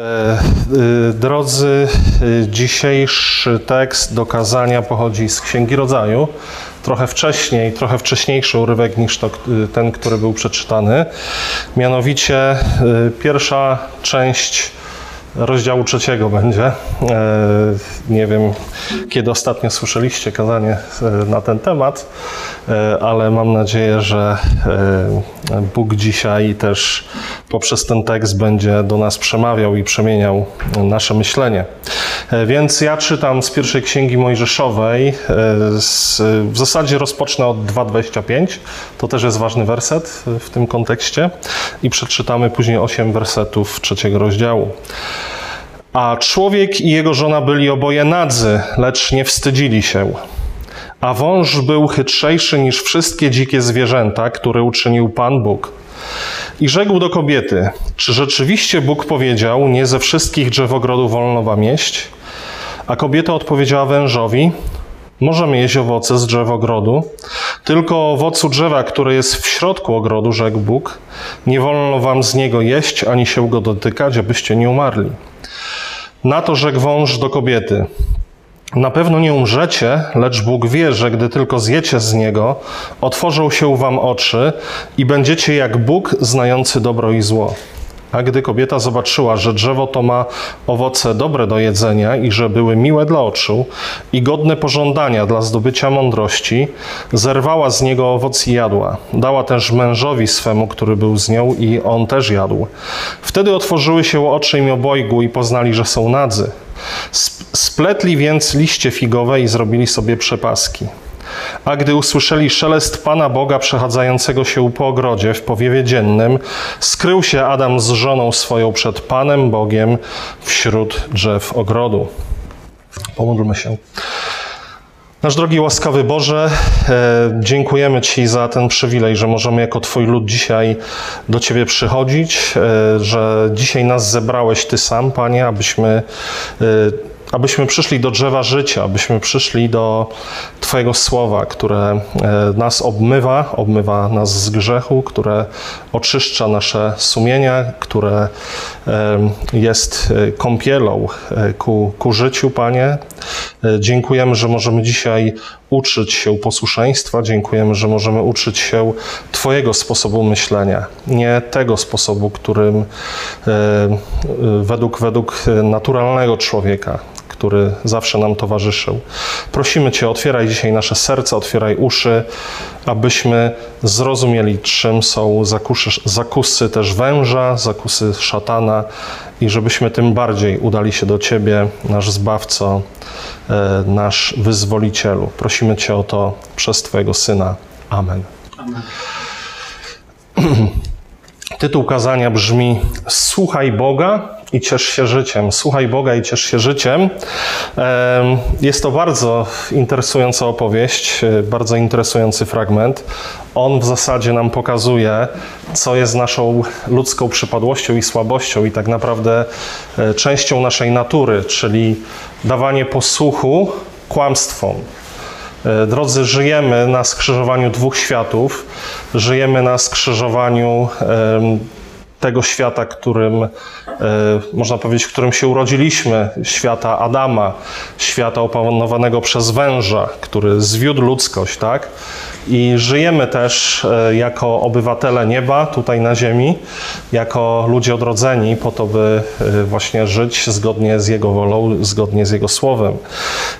E, y, drodzy, y, dzisiejszy tekst do kazania pochodzi z Księgi Rodzaju. Trochę wcześniej, trochę wcześniejszy urywek niż to, y, ten, który był przeczytany. Mianowicie pierwsza część rozdziału trzeciego będzie. E, nie wiem, kiedy ostatnio słyszeliście kazanie e, na ten temat, e, ale mam nadzieję, że Bóg dzisiaj też poprzez ten tekst będzie do nas przemawiał i przemieniał nasze myślenie. Więc ja czytam z pierwszej księgi Mojżeszowej. W zasadzie rozpocznę od 2,25. To też jest ważny werset w tym kontekście. I przeczytamy później 8 wersetów trzeciego rozdziału. A człowiek i jego żona byli oboje nadzy, lecz nie wstydzili się. A wąż był chytrzejszy niż wszystkie dzikie zwierzęta, które uczynił Pan Bóg. I rzekł do kobiety: Czy rzeczywiście Bóg powiedział: Nie ze wszystkich drzew ogrodu wolno wam jeść? A kobieta odpowiedziała wężowi: Możemy jeść owoce z drzew ogrodu, tylko o owocu drzewa, które jest w środku ogrodu, rzekł Bóg, nie wolno wam z niego jeść ani się go dotykać, abyście nie umarli. Na to rzekł wąż do kobiety. Na pewno nie umrzecie, lecz Bóg wie, że gdy tylko zjecie z niego, otworzą się wam oczy i będziecie jak Bóg znający dobro i zło. A gdy kobieta zobaczyła, że drzewo to ma owoce dobre do jedzenia i że były miłe dla oczu i godne pożądania dla zdobycia mądrości, zerwała z niego owoc i jadła. Dała też mężowi swemu, który był z nią i on też jadł. Wtedy otworzyły się oczy im obojgu i poznali, że są nadzy. Spletli więc liście figowe i zrobili sobie przepaski. A gdy usłyszeli szelest Pana Boga przechadzającego się po ogrodzie w powiewie dziennym, skrył się Adam z żoną swoją przed Panem Bogiem wśród drzew ogrodu. Pomódlmy się. Nasz drogi łaskawy Boże, e, dziękujemy Ci za ten przywilej, że możemy jako Twój lud dzisiaj do Ciebie przychodzić, e, że dzisiaj nas zebrałeś Ty sam, Panie, abyśmy e, abyśmy przyszli do drzewa życia, abyśmy przyszli do Twojego słowa, które e, nas obmywa, obmywa nas z grzechu, które oczyszcza nasze sumienia, które e, jest e, kąpielą ku, ku życiu, Panie. Dziękujemy, że możemy dzisiaj uczyć się posłuszeństwa, dziękujemy, że możemy uczyć się Twojego sposobu myślenia, nie tego sposobu, którym według, według naturalnego człowieka który zawsze nam towarzyszył. Prosimy Cię, otwieraj dzisiaj nasze serce, otwieraj uszy, abyśmy zrozumieli, czym są zakusy, zakusy też węża, zakusy szatana i żebyśmy tym bardziej udali się do Ciebie, nasz Zbawco, e, nasz Wyzwolicielu. Prosimy Cię o to przez Twojego Syna. Amen. Amen. Tytuł kazania brzmi Słuchaj Boga i ciesz się życiem. Słuchaj Boga i ciesz się życiem. Jest to bardzo interesująca opowieść, e, bardzo interesujący fragment. On w zasadzie nam pokazuje, co jest naszą ludzką przypadłością i słabością, i tak naprawdę e, częścią naszej natury, czyli dawanie posłuchu kłamstwom. E, drodzy, żyjemy na skrzyżowaniu dwóch światów. Żyjemy na skrzyżowaniu tego świata, którym, e, można powiedzieć, w którym się urodziliśmy, świata Adama, świata opanowanego przez węża, który zwiódł ludzkość, tak? I żyjemy też e, jako obywatele nieba tutaj na ziemi, jako ludzie odrodzeni po to, by e, właśnie żyć zgodnie z Jego wolą, zgodnie z Jego słowem.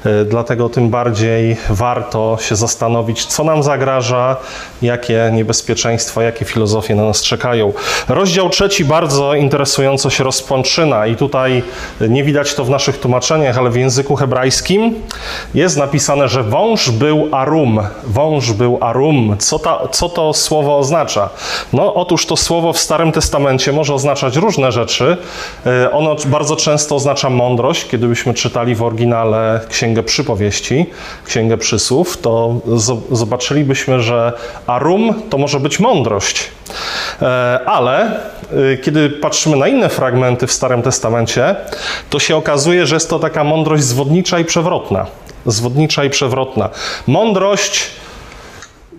E, dlatego tym bardziej warto się zastanowić, co nam zagraża, jakie niebezpieczeństwa, jakie filozofie na nas czekają. Rozdział trzeci bardzo interesująco się rozpoczyna i tutaj nie widać to w naszych tłumaczeniach, ale w języku hebrajskim jest napisane, że wąż był arum. Wąż był arum. Co, ta, co to słowo oznacza? No, otóż to słowo w Starym Testamencie może oznaczać różne rzeczy. E, ono bardzo często oznacza mądrość. Kiedybyśmy czytali w oryginale Księgę Przypowieści, Księgę Przysłów, to zobaczylibyśmy, że arum to może być mądrość. E, ale e, kiedy patrzymy na inne fragmenty w Starym Testamencie, to się okazuje, że jest to taka mądrość zwodnicza i przewrotna. Zwodnicza i przewrotna. Mądrość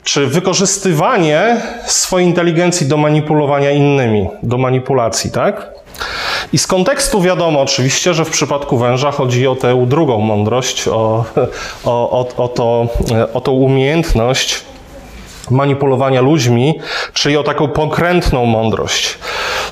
czy wykorzystywanie swojej inteligencji do manipulowania innymi, do manipulacji, tak? I z kontekstu wiadomo oczywiście, że w przypadku węża chodzi o tę drugą mądrość, o, o, o, o, to, o tą umiejętność manipulowania ludźmi, czyli o taką pokrętną mądrość.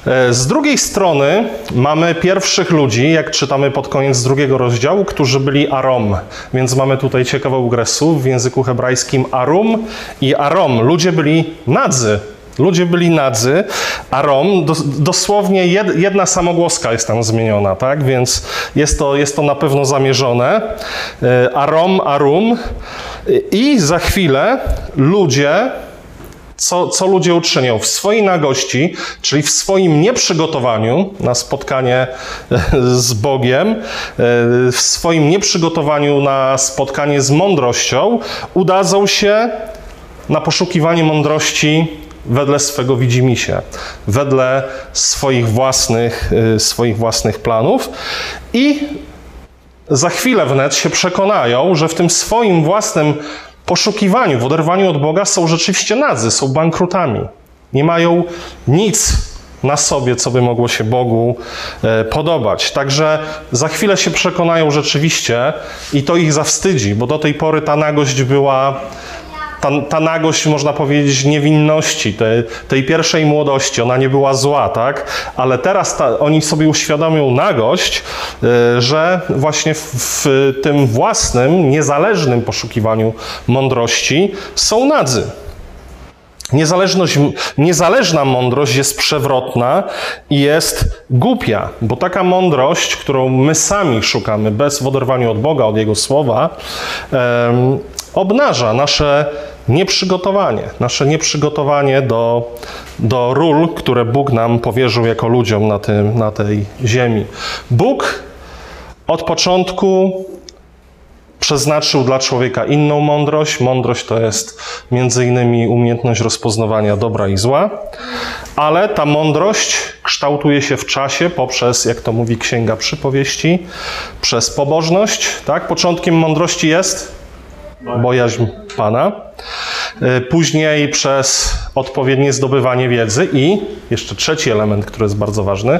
E, z drugiej strony mamy pierwszych ludzi, jak czytamy pod koniec drugiego rozdziału, którzy byli Arom. Więc mamy tutaj ciekawą grę słów w języku hebrajskim Arum i Arom. Ludzie byli nadzy. Ludzie byli nadzy, Arom, dosłownie jedna samogłoska jest tam zmieniona, tak? Więc jest to, jest to na pewno zamierzone. E, Arom, Arum. I za chwilę ludzie co, co ludzie uczynią? W swojej nagości, czyli w swoim nieprzygotowaniu na spotkanie e, z Bogiem, e, w swoim nieprzygotowaniu na spotkanie z mądrością, udadzą się na poszukiwanie mądrości wedle swego widzimisię, wedle swoich własnych, e, swoich własnych planów i za chwilę wnet się przekonają, że w tym swoim własnym poszukiwaniu, w oderwaniu od Boga są rzeczywiście nadzy, są bankrutami. Nie mają nic na sobie, co by mogło się Bogu e, podobać. Także za chwilę się przekonają rzeczywiście i to ich zawstydzi, bo do tej pory ta nagość była ta, ta nagość, można powiedzieć, niewinności, tej, tej pierwszej młodości, ona nie była zła, tak? Ale teraz ta, oni sobie uświadomią nagość, y, że właśnie w, w tym własnym, niezależnym poszukiwaniu mądrości są nadzy. Niezależność, niezależna mądrość jest przewrotna i jest głupia, bo taka mądrość, którą my sami szukamy, bez w oderwaniu od Boga, od Jego słowa, um, obnaża nasze nieprzygotowanie, nasze nieprzygotowanie do, do ról, które Bóg nam powierzył jako ludziom na, tym, na tej ziemi. Bóg od początku przeznaczył dla człowieka inną mądrość. Mądrość to jest między innymi umiejętność rozpoznawania dobra i zła, ale ta mądrość kształtuje się w czasie poprzez, jak to mówi Księga Przypowieści, przez pobożność. Tak? Początkiem mądrości jest bojaźń Pana. E, później przez odpowiednie zdobywanie wiedzy i jeszcze trzeci element, który jest bardzo ważny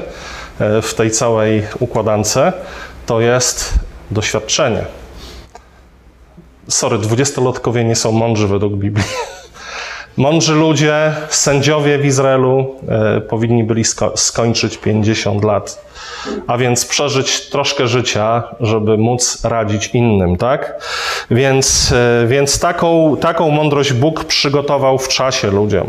e, w tej całej układance, to jest doświadczenie. Sorry, dwudziestolotkowie nie są mądrzy według Biblii. Mądrzy ludzie, sędziowie w Izraelu e, powinni byli sko skończyć 50 lat a więc przeżyć troszkę życia, żeby móc radzić innym, tak? Więc, e, więc taką, taką mądrość Bóg przygotował w czasie ludziom.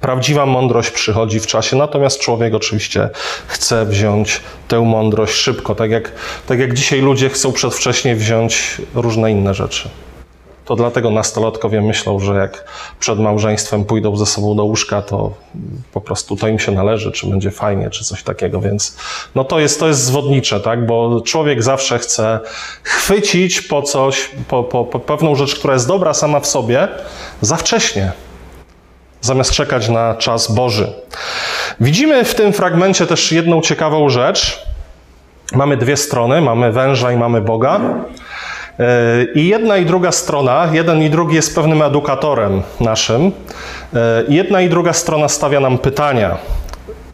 Prawdziwa mądrość przychodzi w czasie, natomiast człowiek oczywiście chce wziąć tę mądrość szybko, tak jak, tak jak dzisiaj ludzie chcą przedwcześnie wziąć różne inne rzeczy to dlatego nastolatkowie myślą, że jak przed małżeństwem pójdą ze sobą do łóżka, to po prostu to im się należy, czy będzie fajnie, czy coś takiego, więc no to jest, to jest zwodnicze, tak, bo człowiek zawsze chce chwycić po coś, po, po, po pewną rzecz, która jest dobra sama w sobie, za wcześnie, zamiast czekać na czas Boży. Widzimy w tym fragmencie też jedną ciekawą rzecz. Mamy dwie strony, mamy węża i mamy Boga. E, I jedna i druga strona, jeden i drugi jest pewnym edukatorem naszym. E, jedna i druga strona stawia nam pytania.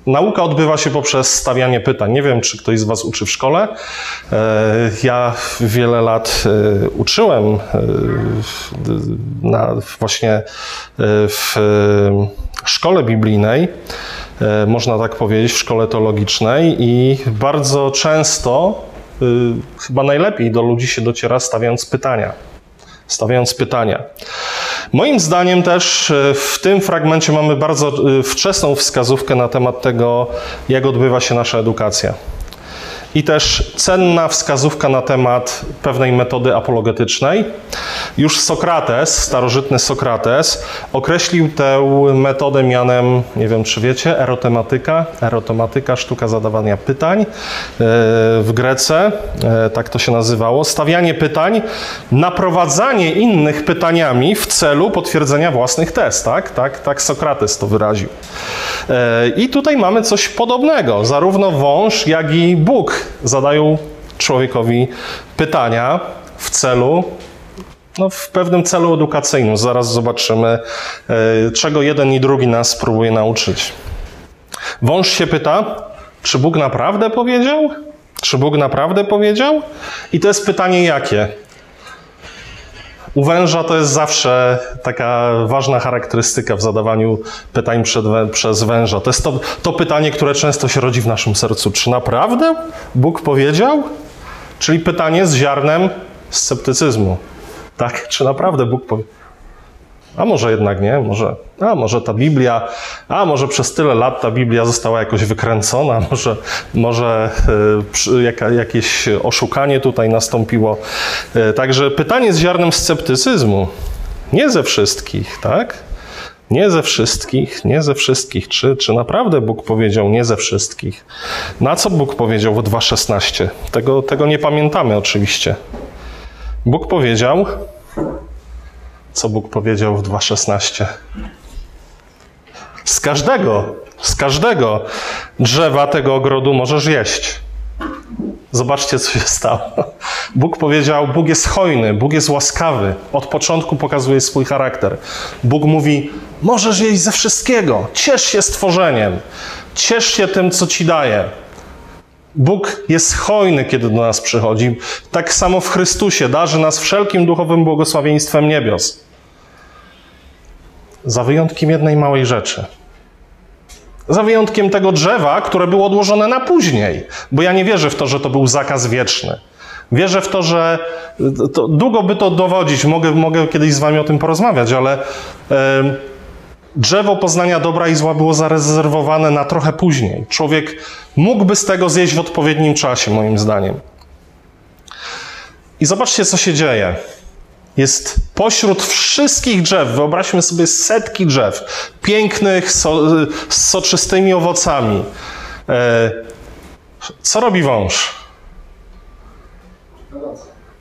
Nauka odbywa się poprzez stawianie pytań. Nie wiem, czy ktoś z Was uczy w szkole. E, ja wiele lat uczyłem na, właśnie w szkole biblijnej, można tak powiedzieć, w szkole teologicznej i bardzo często chyba najlepiej do ludzi się dociera stawiając pytania. Stawiając pytania. Moim zdaniem też y, w tym fragmencie mamy bardzo y, wczesną wskazówkę na temat tego, jak odbywa się nasza edukacja i też cenna wskazówka na temat pewnej metody apologetycznej. Już Sokrates, starożytny Sokrates, określił tę metodę mianem, nie wiem czy wiecie, erotematyka. Erotematyka, sztuka zadawania pytań e, w Grece, e, tak to się nazywało. Stawianie pytań, naprowadzanie innych pytaniami w celu potwierdzenia własnych tez, tak? Tak, tak Sokrates to wyraził. E, I tutaj mamy coś podobnego. Zarówno wąż, jak i Bóg zadają człowiekowi pytania w celu, no w pewnym celu edukacyjnym. Zaraz zobaczymy, e, czego jeden i drugi nas próbuje nauczyć. Wąż się pyta, Czy Bóg naprawdę powiedział? Czy Bóg naprawdę powiedział? I to jest pytanie jakie? U węża to jest zawsze taka ważna charakterystyka w zadawaniu pytań przed, przez węża. To jest to, to pytanie, które często się rodzi w naszym sercu. Czy naprawdę Bóg powiedział? Czyli pytanie z ziarnem sceptycyzmu. Tak? Czy naprawdę Bóg powiedział? A może jednak nie, może, a może ta Biblia, a może przez tyle lat ta Biblia została jakoś wykręcona, może, może y, jaka, jakieś oszukanie tutaj nastąpiło. Y, także pytanie z ziarnem sceptycyzmu. Nie ze wszystkich, tak? Nie ze wszystkich, nie ze wszystkich. Czy, czy naprawdę Bóg powiedział nie ze wszystkich? Na co Bóg powiedział w 2.16? Tego, tego nie pamiętamy oczywiście. Bóg powiedział, co Bóg powiedział w 2.16. Z każdego, z każdego drzewa tego ogrodu możesz jeść. Zobaczcie, co się stało. Bóg powiedział: Bóg jest hojny, Bóg jest łaskawy. Od początku pokazuje swój charakter. Bóg mówi: Możesz jeść ze wszystkiego. Ciesz się stworzeniem. Ciesz się tym, co ci daje. Bóg jest hojny, kiedy do nas przychodzi. Tak samo w Chrystusie darzy nas wszelkim duchowym błogosławieństwem niebios. Za wyjątkiem jednej małej rzeczy. Za wyjątkiem tego drzewa, które było odłożone na później, bo ja nie wierzę w to, że to był zakaz wieczny. Wierzę w to, że to, długo by to dowodzić, mogę, mogę kiedyś z wami o tym porozmawiać, ale drzewo poznania dobra i zła było zarezerwowane na trochę później. Człowiek mógłby z tego zjeść w odpowiednim czasie, moim zdaniem. I zobaczcie, co się dzieje jest pośród wszystkich drzew, wyobraźmy sobie setki drzew, pięknych, so, z soczystymi owocami. E, co robi wąż?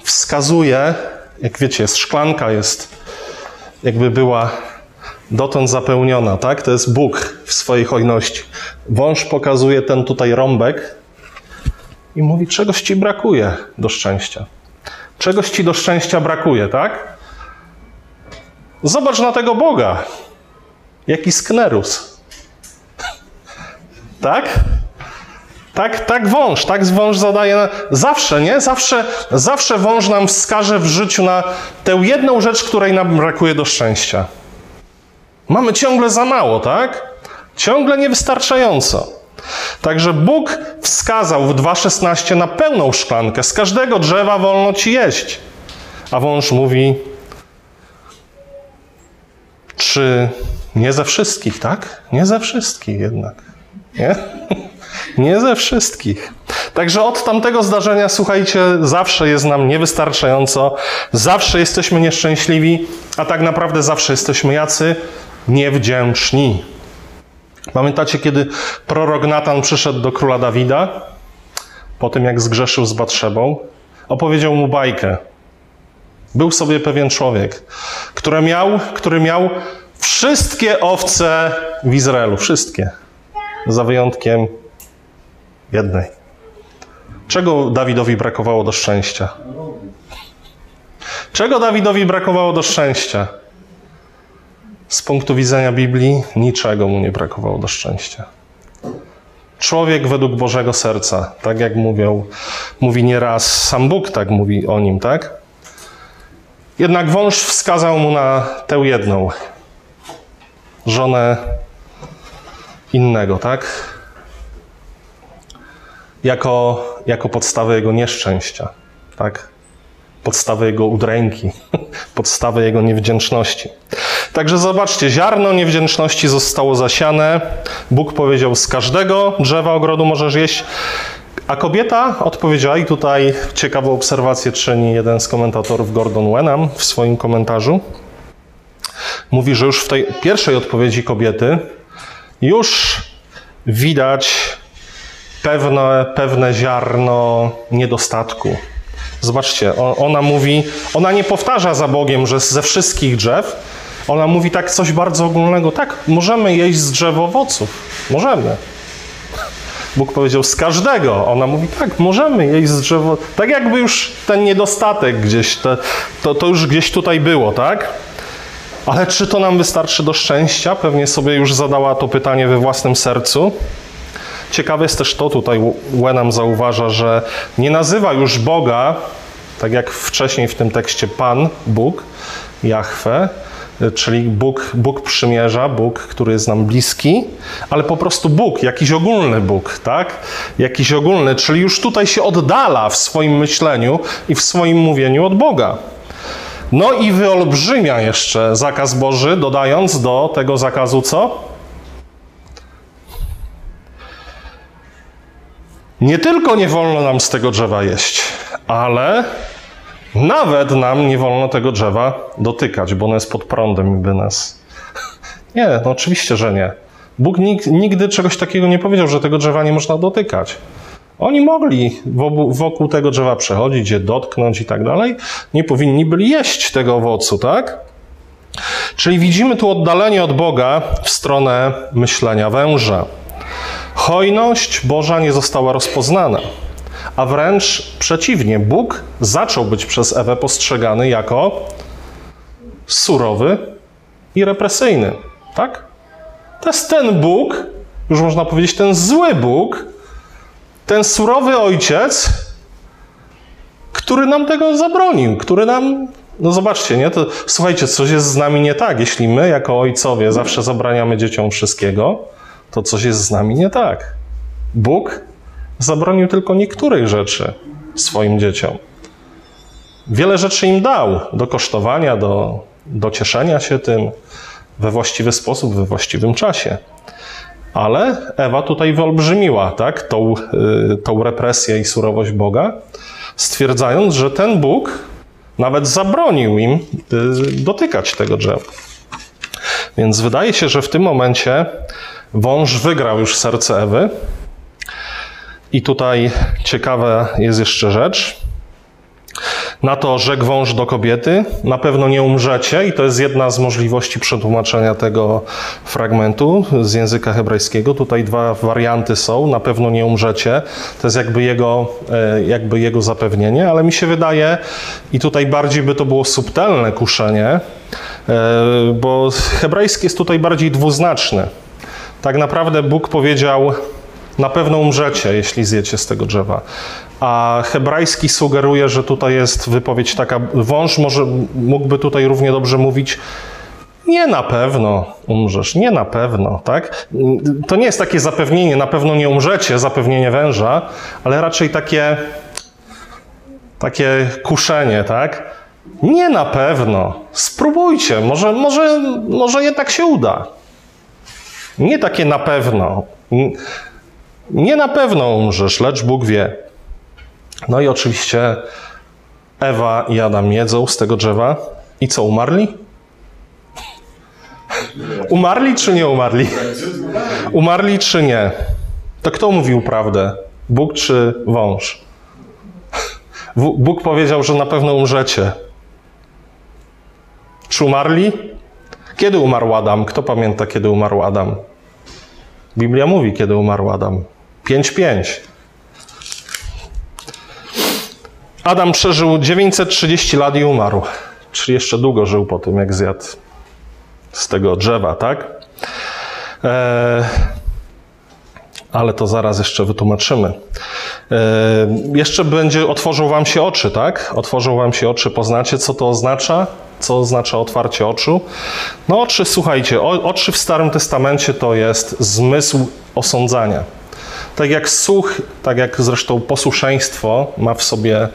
Wskazuje, jak wiecie, jest szklanka, jest jakby była dotąd zapełniona, tak? To jest Bóg w swojej hojności. Wąż pokazuje ten tutaj rąbek i mówi, czegoś ci brakuje do szczęścia. Czegoś ci do szczęścia brakuje, tak? Zobacz na tego Boga. Jaki sknerus. tak? Tak, tak wąż, tak wąż zadaje. Zawsze, nie? Zawsze, zawsze wąż nam wskaże w życiu na tę jedną rzecz, której nam brakuje do szczęścia. Mamy ciągle za mało, tak? Ciągle niewystarczająco. Także Bóg wskazał w 2,16 na pełną szklankę. Z każdego drzewa wolno ci jeść. A wąż mówi, czy nie ze wszystkich, tak? Nie ze wszystkich jednak. Nie? Nie ze wszystkich. Także od tamtego zdarzenia, słuchajcie, zawsze jest nam niewystarczająco, zawsze jesteśmy nieszczęśliwi, a tak naprawdę zawsze jesteśmy jacy niewdzięczni. Pamiętacie, kiedy prorok Natan przyszedł do króla Dawida, po tym jak zgrzeszył z Batrzebą, opowiedział mu bajkę. Był sobie pewien człowiek, który miał, który miał wszystkie owce w Izraelu. Wszystkie. Za wyjątkiem jednej. Czego Dawidowi brakowało do szczęścia? Czego Dawidowi brakowało do szczęścia? Z punktu widzenia Biblii niczego mu nie brakowało do szczęścia. Człowiek według Bożego serca, tak jak mówią, mówi nieraz sam Bóg, tak mówi o nim, tak? Jednak wąż wskazał mu na tę jedną, żonę innego, tak? Jako, jako podstawę jego nieszczęścia, tak? Podstawę jego udręki, podstawę jego niewdzięczności. Także zobaczcie, ziarno niewdzięczności zostało zasiane. Bóg powiedział: Z każdego drzewa ogrodu możesz jeść. A kobieta odpowiedziała, i tutaj ciekawą obserwację czyni jeden z komentatorów, Gordon Wenham, w swoim komentarzu. Mówi, że już w tej pierwszej odpowiedzi kobiety już widać pewne, pewne ziarno niedostatku. Zobaczcie, ona mówi, ona nie powtarza za Bogiem, że ze wszystkich drzew, ona mówi tak coś bardzo ogólnego. Tak, możemy jeść z drzew owoców. Możemy. Bóg powiedział z każdego. Ona mówi tak, możemy jeść z drzewo. Tak jakby już ten niedostatek gdzieś, te, to, to już gdzieś tutaj było, tak? Ale czy to nam wystarczy do szczęścia? Pewnie sobie już zadała to pytanie we własnym sercu. Ciekawe jest też to, tutaj Wenham zauważa, że nie nazywa już Boga, tak jak wcześniej w tym tekście Pan, Bóg, Jahwe, czyli Bóg, Bóg przymierza, Bóg, który jest nam bliski, ale po prostu Bóg, jakiś ogólny Bóg, tak? Jakiś ogólny, czyli już tutaj się oddala w swoim myśleniu i w swoim mówieniu od Boga. No i wyolbrzymia jeszcze zakaz Boży, dodając do tego zakazu co? Nie tylko nie wolno nam z tego drzewa jeść, ale nawet nam nie wolno tego drzewa dotykać, bo ono jest pod prądem by nas. Nie, no oczywiście, że nie. Bóg nigdy czegoś takiego nie powiedział, że tego drzewa nie można dotykać. Oni mogli wokół tego drzewa przechodzić, je dotknąć i tak dalej. Nie powinni byli jeść tego owocu, tak? Czyli widzimy tu oddalenie od Boga w stronę myślenia węża. Hojność Boża nie została rozpoznana, a wręcz przeciwnie, Bóg zaczął być przez Ewę postrzegany jako surowy i represyjny. Tak? To jest ten Bóg, już można powiedzieć, ten zły Bóg, ten surowy ojciec, który nam tego zabronił, który nam. No zobaczcie, nie? To, słuchajcie, coś jest z nami nie tak. Jeśli my, jako ojcowie, zawsze zabraniamy dzieciom wszystkiego, to coś jest z nami nie tak. Bóg zabronił tylko niektórych rzeczy swoim dzieciom. Wiele rzeczy im dał do kosztowania, do, do cieszenia się tym we właściwy sposób, we właściwym czasie. Ale Ewa tutaj wyolbrzymiła tak, tą, y, tą represję i surowość Boga, stwierdzając, że ten Bóg nawet zabronił im y, dotykać tego drzewa. Więc wydaje się, że w tym momencie wąż wygrał już serce Ewy. I tutaj ciekawa jest jeszcze rzecz. Na to rzekł wąż do kobiety, na pewno nie umrzecie, i to jest jedna z możliwości przetłumaczenia tego fragmentu z języka hebrajskiego. Tutaj dwa warianty są, na pewno nie umrzecie. To jest jakby jego, e, jakby jego zapewnienie, ale mi się wydaje, i tutaj bardziej by to było subtelne kuszenie, e, bo hebrajski jest tutaj bardziej dwuznaczny. Tak naprawdę Bóg powiedział, na pewno umrzecie, jeśli zjecie z tego drzewa. A hebrajski sugeruje, że tutaj jest wypowiedź taka, wąż może mógłby tutaj równie dobrze mówić, nie na pewno umrzesz, nie na pewno, tak? To nie jest takie zapewnienie, na pewno nie umrzecie, zapewnienie węża, ale raczej takie, takie kuszenie, tak? Nie na pewno, spróbujcie, może, może, może jednak się uda. Nie takie na pewno. Nie na pewno umrzesz, lecz Bóg wie. No i oczywiście Ewa i Adam jedzą z tego drzewa. I co, umarli? Umarli czy nie umarli? Umarli czy nie? To kto mówił prawdę? Bóg czy wąż? Bóg powiedział, że na pewno umrzecie. Czy umarli? Kiedy umarł Adam? Kto pamięta, kiedy umarł Adam? Biblia mówi, kiedy umarł Adam. 5-5. Adam przeżył 930 lat i umarł. Czyli jeszcze długo żył po tym, jak zjadł z tego drzewa, tak? Eee, ale to zaraz jeszcze wytłumaczymy. Eee, jeszcze będzie, otworzą wam się oczy, tak? Otworzą wam się oczy, poznacie, co to oznacza? Co oznacza otwarcie oczu? No oczy, słuchajcie, oczy w Starym Testamencie to jest zmysł osądzania. Tak jak słuch, tak jak zresztą posłuszeństwo ma w sobie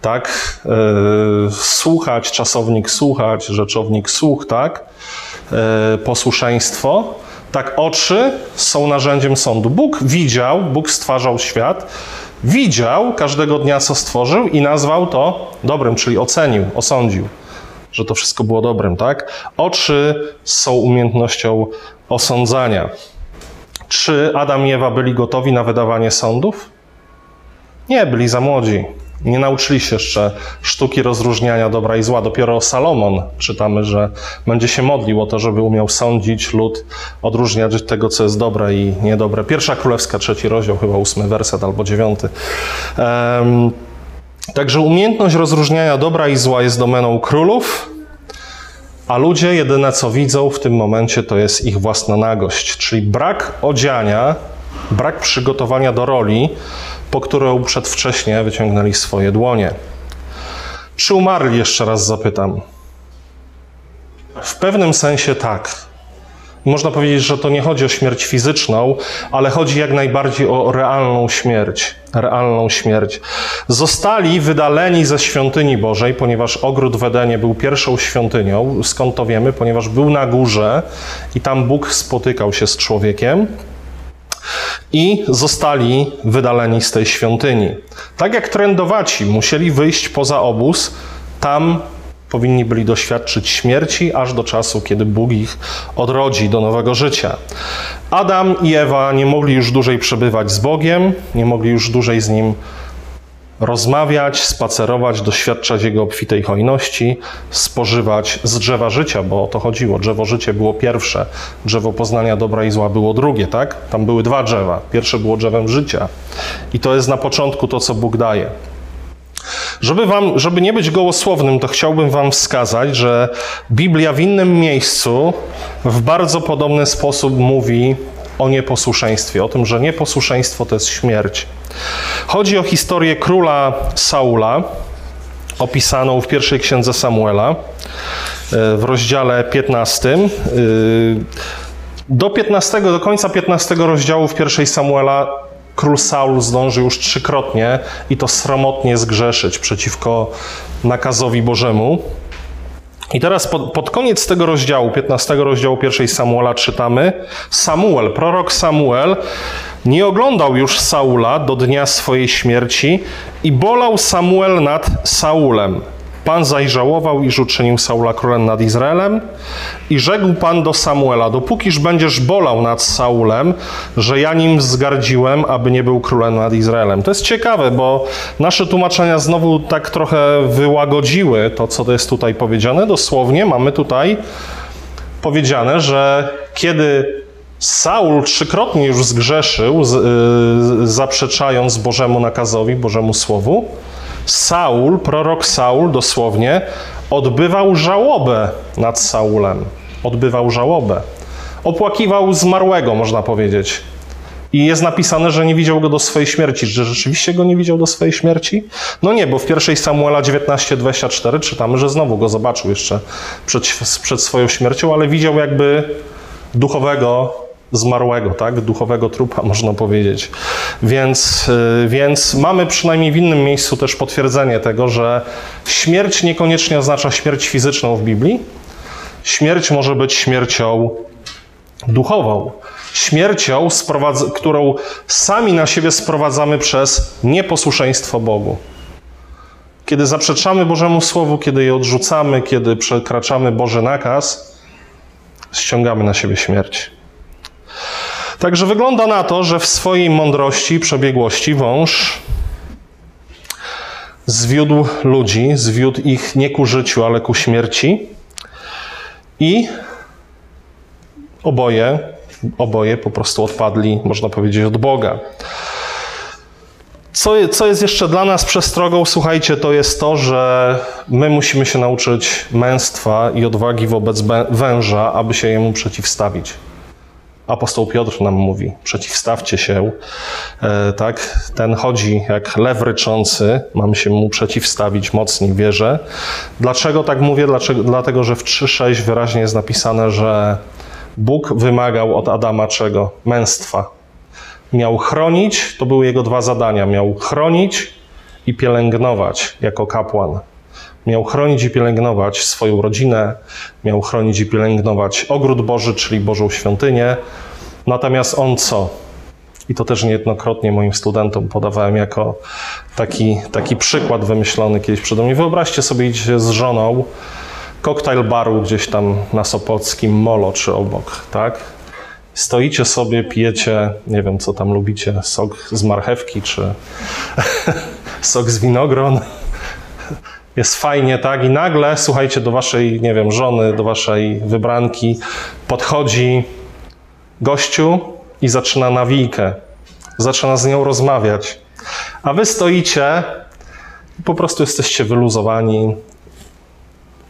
tak, yy, słuchać, czasownik słuchać, rzeczownik słuch, tak, yy, posłuszeństwo, tak oczy są narzędziem sądu. Bóg widział, Bóg stwarzał świat, widział każdego dnia, co stworzył i nazwał to dobrym, czyli ocenił, osądził, że to wszystko było dobrym, tak? Oczy są umiejętnością osądzania. Czy Adam i Ewa byli gotowi na wydawanie sądów? Nie, byli za młodzi. Nie nauczyli się jeszcze sztuki rozróżniania dobra i zła. Dopiero Salomon czytamy, że będzie się modlił o to, żeby umiał sądzić lud, odróżniać tego, co jest dobre i niedobre. Pierwsza Królewska, trzeci rozdział, chyba ósmy werset albo dziewiąty. Um, także umiejętność rozróżniania dobra i zła jest domeną królów, a ludzie jedyne co widzą w tym momencie to jest ich własna nagość, czyli brak odziania Brak przygotowania do roli, po którą przedwcześnie wyciągnęli swoje dłonie. Czy umarli, jeszcze raz zapytam? W pewnym sensie tak. Można powiedzieć, że to nie chodzi o śmierć fizyczną, ale chodzi jak najbardziej o realną śmierć. Realną śmierć. Zostali wydaleni ze świątyni Bożej, ponieważ ogród w Edenie był pierwszą świątynią. Skąd to wiemy? Ponieważ był na górze i tam Bóg spotykał się z człowiekiem i zostali wydaleni z tej świątyni. Tak jak trendowaci musieli wyjść poza obóz, tam powinni byli doświadczyć śmierci aż do czasu, kiedy Bóg ich odrodzi do nowego życia. Adam i Ewa nie mogli już dłużej przebywać z Bogiem, nie mogli już dłużej z Nim rozmawiać, spacerować, doświadczać Jego obfitej hojności, spożywać z drzewa życia, bo o to chodziło. Drzewo życie było pierwsze, drzewo poznania dobra i zła było drugie, tak? Tam były dwa drzewa. Pierwsze było drzewem życia. I to jest na początku to, co Bóg daje. Żeby, wam, żeby nie być gołosłownym, to chciałbym Wam wskazać, że Biblia w innym miejscu w bardzo podobny sposób mówi o nieposłuszeństwie, o tym, że nieposłuszeństwo to jest śmierć. Chodzi o historię króla Saula, opisaną w pierwszej księdze Samuela, e, w rozdziale 15. E, do 15, do końca 15 rozdziału w pierwszej Samuela król Saul zdąży już trzykrotnie i to sromotnie zgrzeszyć przeciwko nakazowi Bożemu. I teraz pod, pod, koniec tego rozdziału, 15 rozdziału pierwszej Samuela czytamy: Samuel, prorok Samuel, nie oglądał już Saula do dnia swojej śmierci i bolał Samuel nad Saulem. Pan zaś żałował, iż uczynił Saula królem nad Izraelem i rzekł Pan do Samuela, dopókiż będziesz bolał nad Saulem, że ja nim wzgardziłem, aby nie był królem nad Izraelem. To jest ciekawe, bo nasze tłumaczenia znowu tak trochę wyłagodziły to, co to jest tutaj powiedziane. Dosłownie mamy tutaj powiedziane, że kiedy Saul trzykrotnie już zgrzeszył, y, zaprzeczając Bożemu nakazowi, Bożemu Słowu, Saul, prorok Saul dosłownie, odbywał żałobę nad Saulem. Odbywał żałobę. Opłakiwał zmarłego, można powiedzieć. I jest napisane, że nie widział go do swojej śmierci. Czy rzeczywiście go nie widział do swojej śmierci? No nie, bo w pierwszej Samuela 19:24 czytamy, że znowu go zobaczył jeszcze przed, przed swoją śmiercią, ale widział jakby duchowego zmarłego, tak? duchowego trupa, można powiedzieć. Więc, y, więc mamy przynajmniej w innym miejscu też potwierdzenie tego, że śmierć niekoniecznie oznacza śmierć fizyczną w Biblii. Śmierć może być śmiercią duchową. Śmiercią, którą sami na siebie sprowadzamy przez nieposłuszeństwo Bogu. Kiedy zaprzeczamy Bożemu Słowu, kiedy je odrzucamy, kiedy przekraczamy Boży nakaz, ściągamy na siebie śmierć. Także wygląda na to, że w swojej mądrości i przebiegłości wąż zwiódł ludzi, zwiódł ich nie ku życiu, ale ku śmierci. I oboje, oboje po prostu odpadli, można powiedzieć, od Boga. Co, co jest jeszcze dla nas przestrogą, słuchajcie, to jest to, że my musimy się nauczyć męstwa i odwagi wobec węża, aby się jemu przeciwstawić. Apostoł Piotr nam mówi, przeciwstawcie się, e, tak? Ten chodzi jak lew ryczący, mamy się mu przeciwstawić mocniej wierze. Dlaczego tak mówię? Dlaczego? Dlatego, że w 3.6 wyraźnie jest napisane, że Bóg wymagał od Adama czego? Męstwa. Miał chronić, to były jego dwa zadania. Miał chronić i pielęgnować jako kapłan. Miał chronić i pielęgnować swoją rodzinę, miał chronić i pielęgnować ogród Boży, czyli Bożą świątynię. Natomiast on co? I to też niejednokrotnie moim studentom podawałem jako taki, taki przykład wymyślony kiedyś przede mnie. Wyobraźcie sobie, idziecie z żoną, koktajl baru gdzieś tam na Sopockim Molo czy obok, tak? Stoicie sobie, pijecie, nie wiem co tam lubicie, sok z marchewki czy sok z winogron jest fajnie, tak? I nagle, słuchajcie, do waszej, nie wiem, żony, do waszej wybranki podchodzi gościu i zaczyna nawijkę. Zaczyna z nią rozmawiać. A wy stoicie i po prostu jesteście wyluzowani.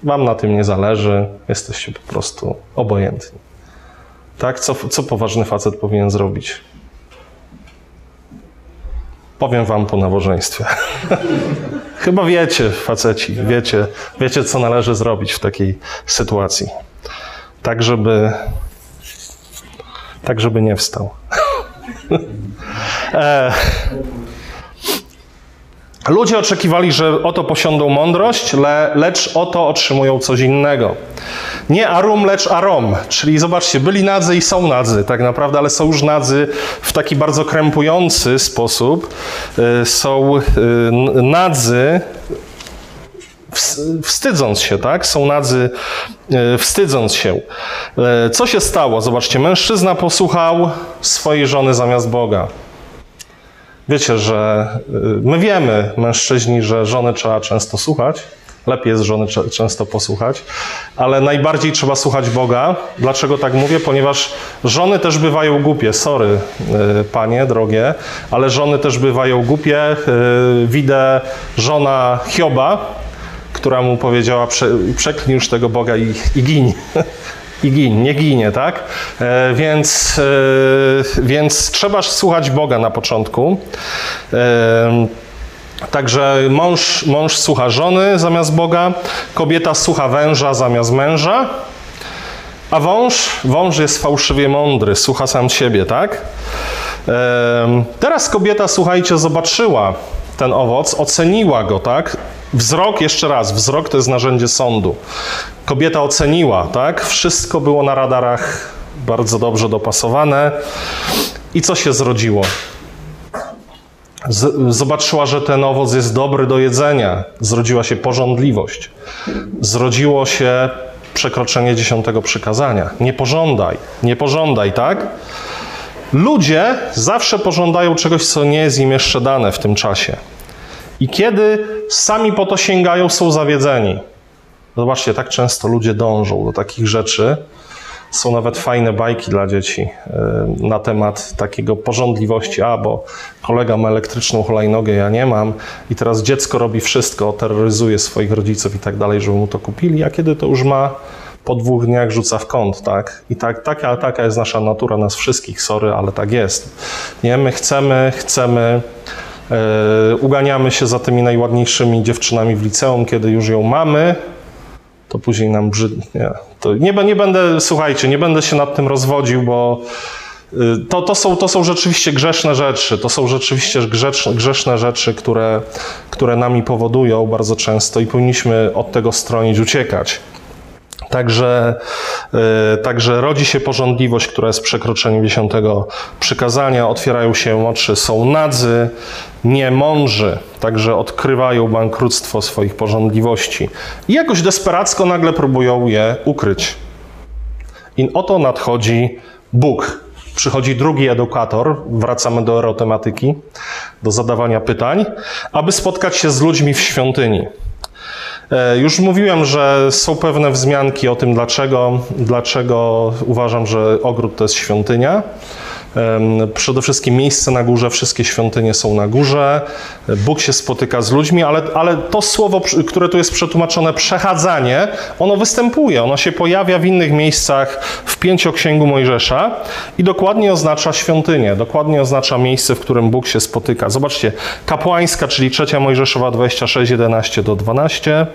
Wam na tym nie zależy. Jesteście po prostu obojętni. Tak? Co, co poważny facet powinien zrobić? Powiem wam po nabożeństwie. Chyba wiecie, faceci, wiecie, wiecie, co należy zrobić w takiej sytuacji. Tak, żeby, tak, żeby nie wstał. e, Ludzie oczekiwali, że oto posiądą mądrość, le, lecz oto otrzymują coś innego. Nie arum, lecz arom. Czyli zobaczcie, byli nadzy i są nadzy tak naprawdę, ale są już nadzy w taki bardzo krępujący sposób. Y, są y, nadzy wstydząc się, tak? Są nadzy y, wstydząc się. Co się stało? Zobaczcie, mężczyzna posłuchał swojej żony zamiast Boga. Wiecie, że my wiemy, mężczyźni, że żony trzeba często słuchać, Lepiej jest żony często posłuchać, ale najbardziej trzeba słuchać Boga. Dlaczego tak mówię? Ponieważ żony też bywają głupie. Sorry, y, panie drogie, ale żony też bywają głupie. Y, widzę żona Hioba, która mu powiedziała: Przeklnij już tego Boga i, i gin. I gin, nie ginie, tak? E, więc, e, więc trzeba słuchać Boga na początku. E, Także mąż, mąż słucha żony zamiast Boga, kobieta słucha węża zamiast męża, a wąż, wąż jest fałszywie mądry, słucha sam siebie, tak? Teraz kobieta, słuchajcie, zobaczyła ten owoc, oceniła go, tak? Wzrok, jeszcze raz, wzrok to jest narzędzie sądu. Kobieta oceniła, tak? Wszystko było na radarach bardzo dobrze dopasowane. I co się zrodziło? zobaczyła, że ten owoc jest dobry do jedzenia. Zrodziła się porządliwość. Zrodziło się przekroczenie dziesiątego przykazania. Nie pożądaj, nie pożądaj, tak? Ludzie zawsze pożądają czegoś, co nie jest im jeszcze dane w tym czasie. I kiedy sami po to sięgają, są zawiedzeni. Zobaczcie, tak często ludzie dążą do takich rzeczy, są nawet fajne bajki dla dzieci e, na temat takiego porządliwości, a bo kolega ma elektryczną hulajnogę, ja nie mam i teraz dziecko robi wszystko, terroryzuje swoich rodziców i tak dalej, żeby mu to kupili, a kiedy to już ma po dwóch dniach rzuca w kąt, tak? I tak, taka, taka jest nasza natura, nas wszystkich, sorry, ale tak jest. Nie, my chcemy, chcemy, yy, uganiamy się za tymi najładniejszymi dziewczynami w liceum, kiedy już ją mamy, to później nam brzydnie. Nie, nie będę, słuchajcie, nie będę się nad tym rozwodził, bo y, to, to, są, to są rzeczywiście grzeszne rzeczy. To są rzeczywiście grzeczne, grzeszne rzeczy, które, które nami powodują bardzo często i powinniśmy od tego stronić, uciekać. Także, yy, także rodzi się porządliwość, która jest przekroczeniem dziesiątego przykazania, otwierają się oczy, są nadzy, niemądrzy, także odkrywają bankructwo swoich porządliwości i jakoś desperacko nagle próbują je ukryć. I oto nadchodzi Bóg. Przychodzi drugi edukator, wracamy do erotematyki, do zadawania pytań, aby spotkać się z ludźmi w świątyni. E, już mówiłem, że są pewne wzmianki o tym, dlaczego, dlaczego uważam, że ogród to jest świątynia. Przede wszystkim miejsce na górze, wszystkie świątynie są na górze. Bóg się spotyka z ludźmi, ale, ale to słowo, które tu jest przetłumaczone przechadzanie, ono występuje, ono się pojawia w innych miejscach w pięcioksięgu Mojżesza i dokładnie oznacza świątynię, dokładnie oznacza miejsce, w którym Bóg się spotyka. Zobaczcie, kapłańska, czyli trzecia Mojżeszowa 26, 11 do 12.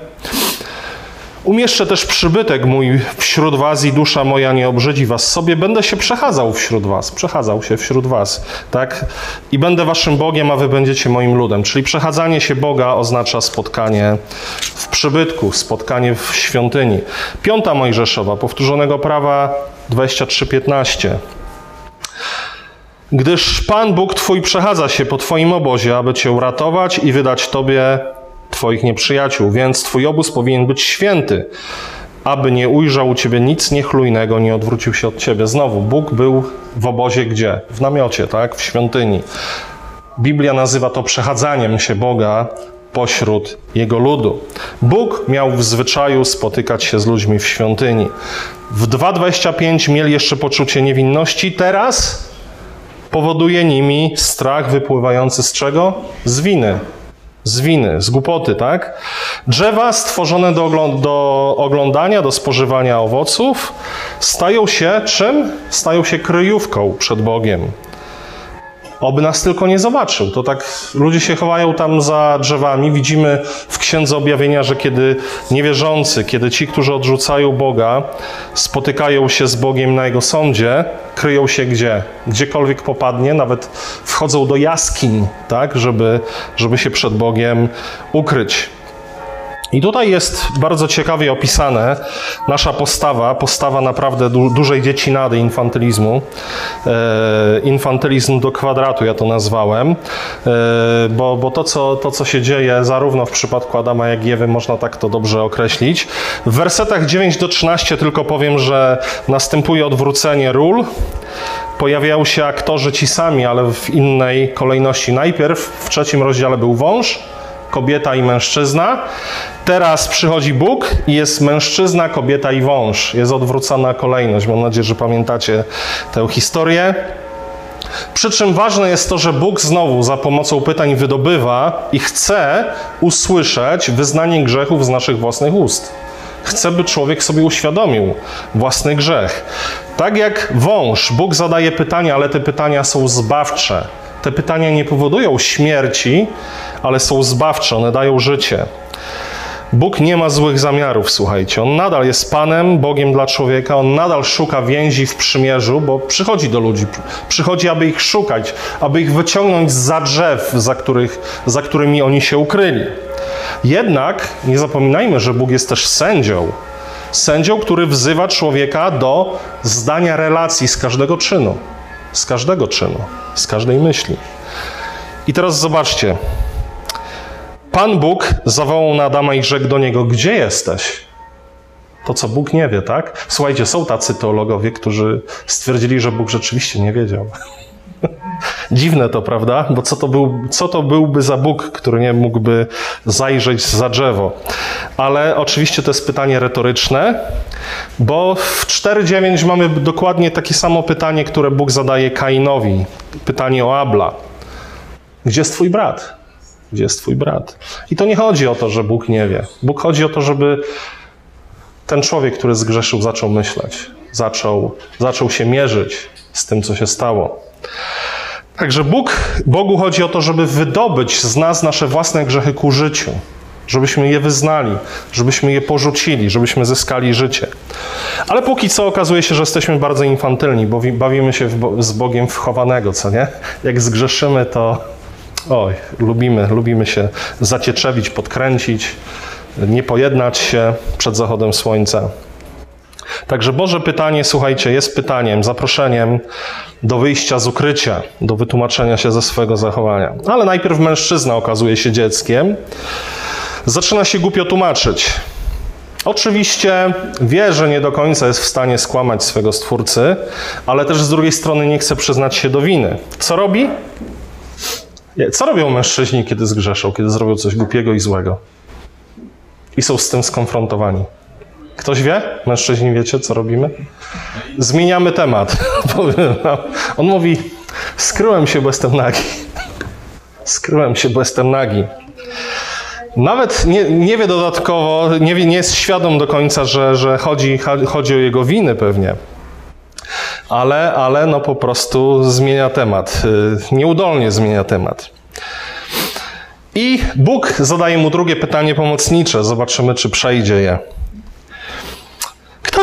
Umieszczę też przybytek mój wśród was i dusza moja nie obrzydzi was sobie. Będę się przechadzał wśród was, przechadzał się wśród was, tak? I będę waszym Bogiem, a wy będziecie moim ludem. Czyli przechadzanie się Boga oznacza spotkanie w przybytku, spotkanie w świątyni. Piąta Mojżeszowa, powtórzonego prawa 23:15. Gdyż Pan Bóg Twój przechadza się po Twoim obozie, aby Cię uratować i wydać Tobie Twoich nieprzyjaciół, więc Twój obóz powinien być święty, aby nie ujrzał u Ciebie nic niechlujnego, nie odwrócił się od Ciebie. Znowu, Bóg był w obozie gdzie? W namiocie, tak? W świątyni. Biblia nazywa to przechadzaniem się Boga pośród Jego ludu. Bóg miał w zwyczaju spotykać się z ludźmi w świątyni. W 2.25 mieli jeszcze poczucie niewinności, teraz powoduje nimi strach wypływający z czego? Z winy z winy, z głupoty, tak? Drzewa stworzone do, do, oglądania, do spożywania owoców stają się czym? Stają się kryjówką przed Bogiem. Oby nas tylko nie zobaczył. To tak ludzie się chowają tam za drzewami. Widzimy w Księdze Objawienia, że kiedy niewierzący, kiedy ci, którzy odrzucają Boga, spotykają się z Bogiem na Jego sądzie, kryją się gdzie? Gdziekolwiek popadnie, nawet wchodzą do jaskiń, tak, żeby, żeby się przed Bogiem ukryć. I tutaj jest bardzo ciekawie opisane nasza postawa, postawa naprawdę du dużej dziecinady infantylizmu. E, infantylizm do kwadratu ja to nazwałem, e, bo, bo to, co, to, co się dzieje zarówno w przypadku Adama, jak i Ewy, można tak to dobrze określić. W wersetach 9 do 13 tylko powiem, że następuje odwrócenie ról. Pojawiają się aktorzy ci sami, ale w innej kolejności. Najpierw w trzecim rozdziale był wąż, kobieta i mężczyzna. Teraz przychodzi Bóg i jest mężczyzna, kobieta i wąż. Jest odwrócona kolejność. Mam nadzieję, że pamiętacie tę historię. Przy czym ważne jest to, że Bóg znowu za pomocą pytań wydobywa i chce usłyszeć wyznanie grzechów z naszych własnych ust. Chce, by człowiek sobie uświadomił własny grzech. Tak jak wąż, Bóg zadaje pytania, ale te pytania są zbawcze. Te pytania nie powodują śmierci, ale są zbawcze, one dają życie. Bóg nie ma złych zamiarów, słuchajcie. On nadal jest Panem, Bogiem dla człowieka. On nadal szuka więzi w przymierzu, bo przychodzi do ludzi. Przychodzi, aby ich szukać, aby ich wyciągnąć za drzew, za, których, za którymi oni się ukryli. Jednak nie zapominajmy, że Bóg jest też sędzią. Sędzią, który wzywa człowieka do zdania relacji z każdego czynu. Z każdego czynu, z każdej myśli. I teraz zobaczcie, Pan Bóg zawołał na Adama i rzekł do niego: Gdzie jesteś? To, co Bóg nie wie, tak? Słuchajcie, są tacy teologowie, którzy stwierdzili, że Bóg rzeczywiście nie wiedział. Dziwne to, prawda? Bo co to, był, co to byłby za Bóg, który nie mógłby zajrzeć za drzewo? Ale oczywiście to jest pytanie retoryczne, bo w 4.9 mamy dokładnie takie samo pytanie, które Bóg zadaje Kainowi. Pytanie o Abla. Gdzie jest twój brat? Gdzie jest twój brat? I to nie chodzi o to, że Bóg nie wie. Bóg chodzi o to, żeby ten człowiek, który zgrzeszył, zaczął myśleć, zaczął, zaczął się mierzyć z tym, co się stało. Także Bóg, Bogu chodzi o to, żeby wydobyć z nas nasze własne grzechy ku życiu, żebyśmy je wyznali, żebyśmy je porzucili, żebyśmy zyskali życie. Ale póki co okazuje się, że jesteśmy bardzo infantylni, bo bawimy się z Bogiem wchowanego, co nie? Jak zgrzeszymy, to Oj, lubimy, lubimy się zacieczewić, podkręcić, nie pojednać się przed zachodem słońca. Także Boże pytanie, słuchajcie, jest pytaniem, zaproszeniem do wyjścia z ukrycia, do wytłumaczenia się ze swojego zachowania. Ale najpierw mężczyzna okazuje się dzieckiem, zaczyna się głupio tłumaczyć. Oczywiście wie, że nie do końca jest w stanie skłamać swego stwórcy, ale też z drugiej strony nie chce przyznać się do winy. Co robi? Co robią mężczyźni, kiedy zgrzeszą, kiedy zrobią coś głupiego i złego? I są z tym skonfrontowani. Ktoś wie? Mężczyźni wiecie, co robimy? Zmieniamy temat. On mówi, skryłem się, bo jestem nagi. Skryłem się, bo jestem nagi. Nawet nie, nie wie dodatkowo, nie, nie jest świadom do końca, że, że chodzi, chodzi o jego winy pewnie ale, ale no po prostu zmienia temat. Y, nieudolnie zmienia temat. I Bóg zadaje mu drugie pytanie pomocnicze. Zobaczymy, czy przejdzie je.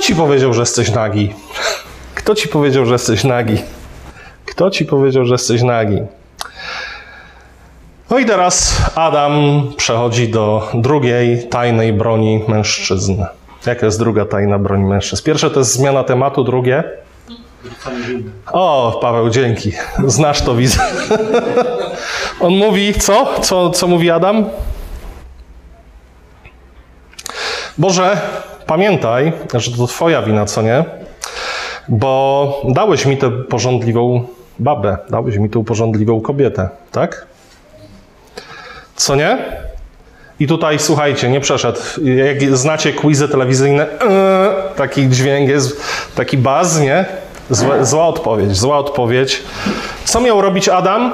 Kto ci powiedział, że jesteś nagi? Kto ci powiedział, że jesteś nagi? Kto ci powiedział, że jesteś nagi? No i teraz Adam przechodzi do drugiej tajnej broni mężczyzn. Jaka jest druga tajna broń mężczyzn? Pierwsze to jest zmiana tematu, drugie o, Paweł, dzięki. Znasz to, widzę. On mówi, co? Co, co mówi Adam? Boże, pamiętaj, że to Twoja wina, co nie? Bo dałeś mi tę porządliwą babę, dałeś mi tę porządliwą kobietę, tak? Co nie? I tutaj, słuchajcie, nie przeszedł. Jak znacie quizy telewizyjne, yy, taki dźwięk jest, taki baz, nie? Zła, zła odpowiedź, zła odpowiedź. Co miał robić Adam?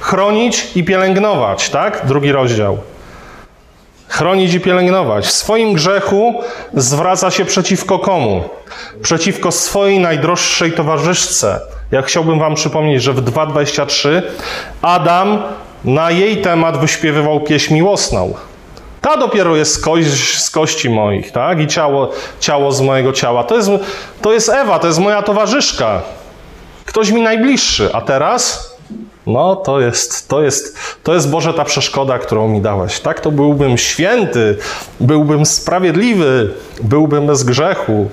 Chronić i pielęgnować, tak? Drugi rozdział. Chronić i pielęgnować. W swoim grzechu zwraca się przeciwko komu? Przeciwko swojej najdroższej towarzyszce, Ja chciałbym Wam przypomnieć, że w 2.23 Adam na jej temat wyśpiewywał pieśń miłosną. Ta dopiero jest z, kości, z kości moich, tak? I ciało, ciało z mojego ciała. To jest, to jest Ewa, to jest moja towarzyszka. Ktoś mi najbliższy. A teraz? No, to jest, to jest, to jest Boże ta przeszkoda, którą mi dałeś. Tak, to byłbym święty, byłbym sprawiedliwy, byłbym bez grzechu,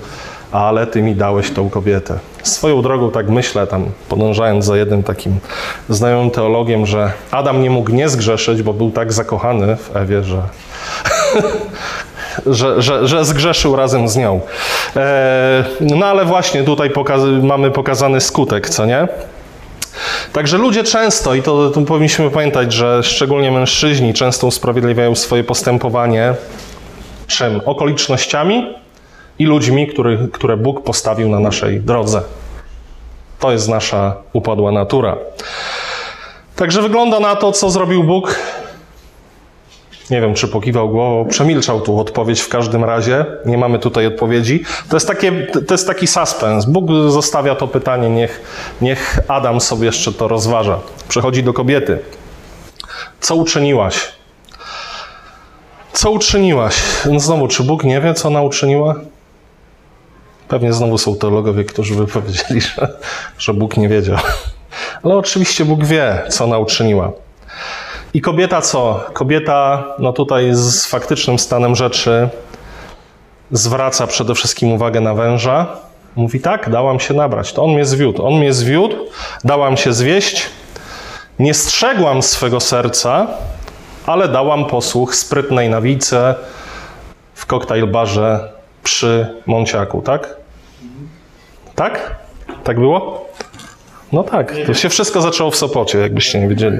ale Ty mi dałeś tą kobietę. Swoją drogą tak myślę, tam podążając za jednym takim znajomym teologiem, że Adam nie mógł nie zgrzeszyć, bo był tak zakochany w Ewie, że, że, że, że zgrzeszył razem z nią. E, no ale właśnie tutaj mamy pokazany skutek, co nie? Także ludzie często, i to, to, powinniśmy pamiętać, że szczególnie mężczyźni często usprawiedliwiają swoje postępowanie czym? Okolicznościami i ludźmi, który, które Bóg postawił na naszej drodze. To jest nasza upadła natura. Także wygląda na to, co zrobił Bóg. Nie wiem, czy pokiwał głową, przemilczał tu odpowiedź w każdym razie. Nie mamy tutaj odpowiedzi. To jest, takie, to jest taki suspens. Bóg zostawia to pytanie, niech, niech Adam sobie jeszcze to rozważa. Przechodzi do kobiety. Co uczyniłaś? Co uczyniłaś? No znowu, czy Bóg nie wie, co ona uczyniła? Pewnie znowu są teologowie, którzy by powiedzieli, że, że Bóg nie wiedział. Ale oczywiście Bóg wie, co ona uczyniła. I kobieta co? Kobieta, no tutaj z faktycznym stanem rzeczy, zwraca przede wszystkim uwagę na węża. Mówi tak, dałam się nabrać. To on mnie zwiódł. On mnie zwiódł, dałam się zwieść. Nie strzegłam swego serca, ale dałam posłuch sprytnej nawice w koktajl barze przy Monciaku, tak? Tak? Tak było? No tak, to się wszystko zaczęło w Sopocie, jakbyście nie wiedzieli.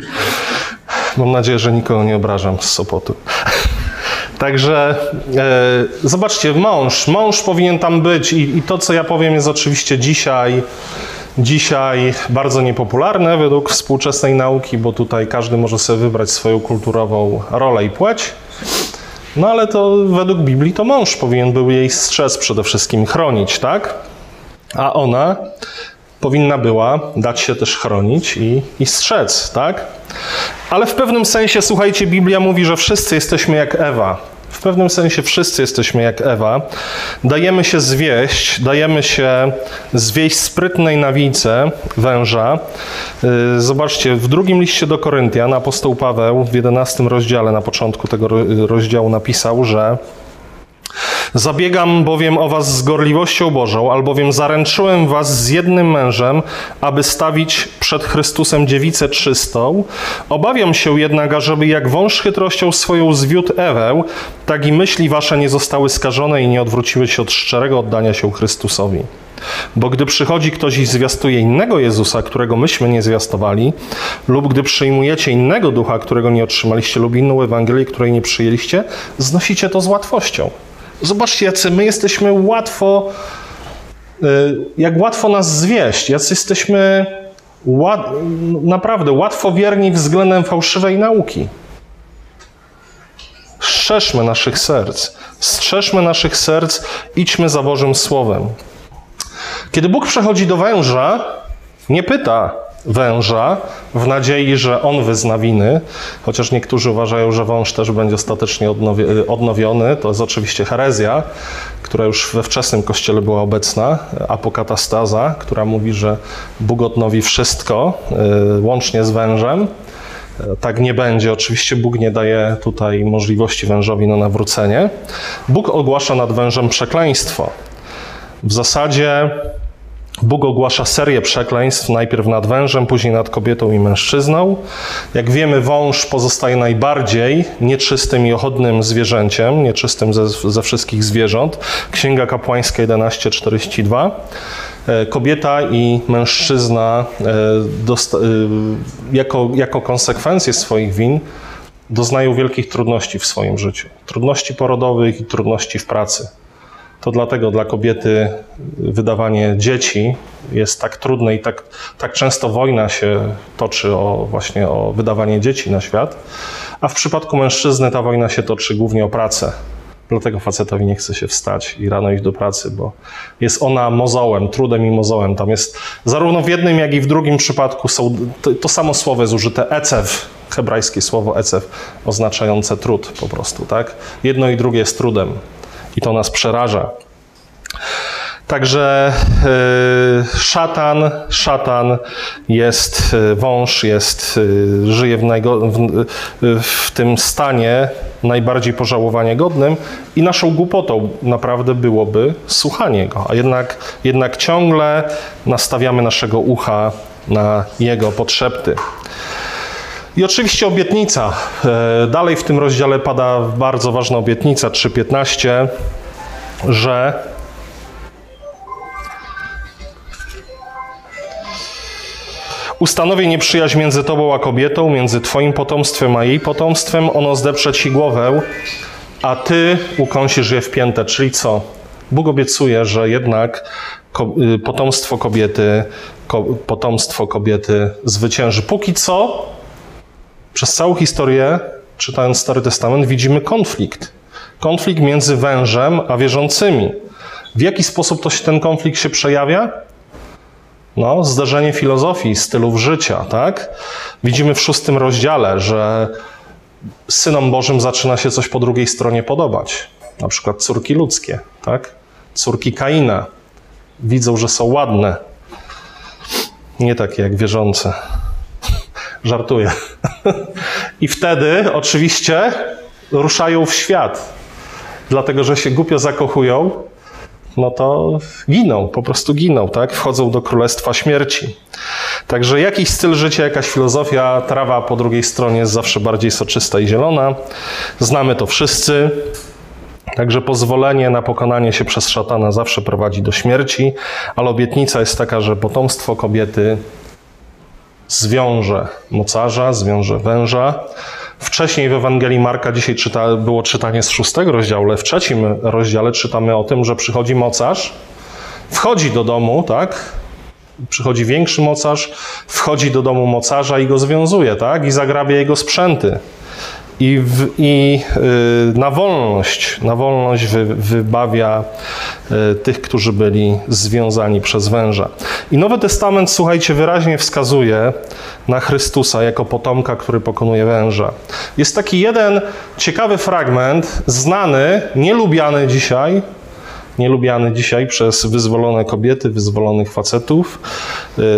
Mam nadzieję, że nikogo nie obrażam z Sopotu. Także e, zobaczcie, mąż, mąż powinien tam być i, i to, co ja powiem, jest oczywiście dzisiaj, dzisiaj bardzo niepopularne według współczesnej nauki, bo tutaj każdy może sobie wybrać swoją kulturową rolę i płeć. No ale to według Biblii to mąż powinien był jej strzec przede wszystkim, chronić, tak? A ona powinna była dać się też chronić i, i strzec, tak? Ale w pewnym sensie, słuchajcie, Biblia mówi, że wszyscy jesteśmy jak Ewa. W pewnym sensie wszyscy jesteśmy jak Ewa. Dajemy się zwieść, dajemy się zwieść sprytnej nawice węża. Y, zobaczcie, w drugim liście do Koryntian apostoł Paweł w 11 rozdziale, na początku tego rozdziału napisał, że Zabiegam bowiem o was z gorliwością Bożą, albowiem zaręczyłem was z jednym mężem, aby stawić przed Chrystusem dziewicę czystą. Obawiam się jednak, ażeby jak wąż chytrością swoją zwiódł Ewę, tak i myśli wasze nie zostały skażone i nie odwróciły się od szczerego oddania się Chrystusowi. Bo gdy przychodzi ktoś i zwiastuje innego Jezusa, którego myśmy nie zwiastowali, lub gdy przyjmujecie innego ducha, którego nie otrzymaliście, lub inną Ewangelię, której nie przyjęliście, znosicie to z łatwością. Zobaczcie, jacy my jesteśmy łatwo, y, jak łatwo nas zwieść, jacy jesteśmy naprawdę łatwo wierni względem fałszywej nauki. Strzeżmy naszych serc, strzeżmy naszych serc, idźmy za Bożym Słowem. Kiedy Bóg przechodzi do węża, nie pyta, węża w nadziei, że on wyzna winy, chociaż niektórzy uważają, że wąż też będzie ostatecznie odnowiony. To jest oczywiście herezja, która już we wczesnym kościele była obecna, apokatastaza, która mówi, że Bóg odnowi wszystko, y, łącznie z wężem. Tak nie będzie. Oczywiście Bóg nie daje tutaj możliwości wężowi na nawrócenie. Bóg ogłasza nad wężem przekleństwo. W zasadzie Bóg ogłasza serię przekleństw, najpierw nad wężem, później nad kobietą i mężczyzną. Jak wiemy, wąż pozostaje najbardziej nieczystym i ochodnym zwierzęciem, nieczystym ze, ze wszystkich zwierząt. Księga Kapłańska 11:42. E, kobieta i mężczyzna e, e, jako, jako konsekwencję swoich win doznają wielkich trudności w swoim życiu. Trudności porodowych i trudności w pracy. To dlatego dla kobiety wydawanie dzieci jest tak trudne i tak, tak często wojna się toczy o właśnie o wydawanie dzieci na świat, a w przypadku mężczyzny ta wojna się toczy głównie o pracę. Dlatego facetowi nie chce się wstać i rano iść do pracy, bo jest ona mozołem, trudem i mozołem. Tam jest zarówno w jednym, jak i w drugim przypadku są, to, to samo słowo jest użyte, ecew, hebrajskie słowo ecew, oznaczające trud po prostu, tak? Jedno i drugie jest trudem i to nas przeraża. Także y, szatan, szatan jest y, wąż, jest, y, żyje w, najgo, w, w, tym stanie najbardziej pożałowania godnym i naszą głupotą naprawdę byłoby słuchanie go, a jednak, jednak ciągle nastawiamy naszego ucha na jego potrzeby. I oczywiście obietnica. Dalej w tym rozdziale pada bardzo ważna obietnica 3.15, że Ustanowię nieprzyjaźń między tobą a kobietą, między twoim potomstwem a jej potomstwem. Ono zdepcze ci głowę, a ty ukąsisz je w piętę. Czyli co? Bóg obiecuje, że jednak y, potomstwo kobiety, potomstwo kobiety zwycięży. Póki co, przez całą historię, czytając Stary Testament, widzimy konflikt. Konflikt między wężem a wierzącymi. W jaki sposób to się, ten konflikt się przejawia? No, zdarzenie filozofii, stylów życia, tak? Widzimy w szóstym rozdziale, że synom Bożym zaczyna się coś po drugiej stronie podobać. Na przykład córki ludzkie, tak? Córki Kaina. Widzą, że są ładne. Nie takie jak wierzące. Żartuję. I wtedy oczywiście ruszają w świat. Dlatego, że się głupio zakochują, no to giną, po prostu giną, tak? Wchodzą do królestwa śmierci. Także jakiś styl życia, jakaś filozofia, trawa po drugiej stronie jest zawsze bardziej soczysta i zielona. Znamy to wszyscy. Także pozwolenie na pokonanie się przez szatana zawsze prowadzi do śmierci, ale obietnica jest taka, że potomstwo kobiety zwiąże mocarza, zwiąże węża, Wcześniej w Ewangelii Marka dzisiaj czyta, było czytanie z szóstego rozdziału, ale w trzecim rozdziale czytamy o tym, że przychodzi mocarz, wchodzi do domu, tak? Przychodzi większy mocarz, wchodzi do domu mocarza i go związuje, tak? I zagrabia jego sprzęty i, w, i y, na wolność, na wolność wy, wybawia y, tych, którzy byli związani przez węża. I Nowy Testament, słuchajcie, wyraźnie wskazuje na Chrystusa jako potomka, który pokonuje węża. Jest taki jeden ciekawy fragment, znany, nielubiany dzisiaj, nielubiany dzisiaj przez wyzwolone kobiety, wyzwolonych facetów,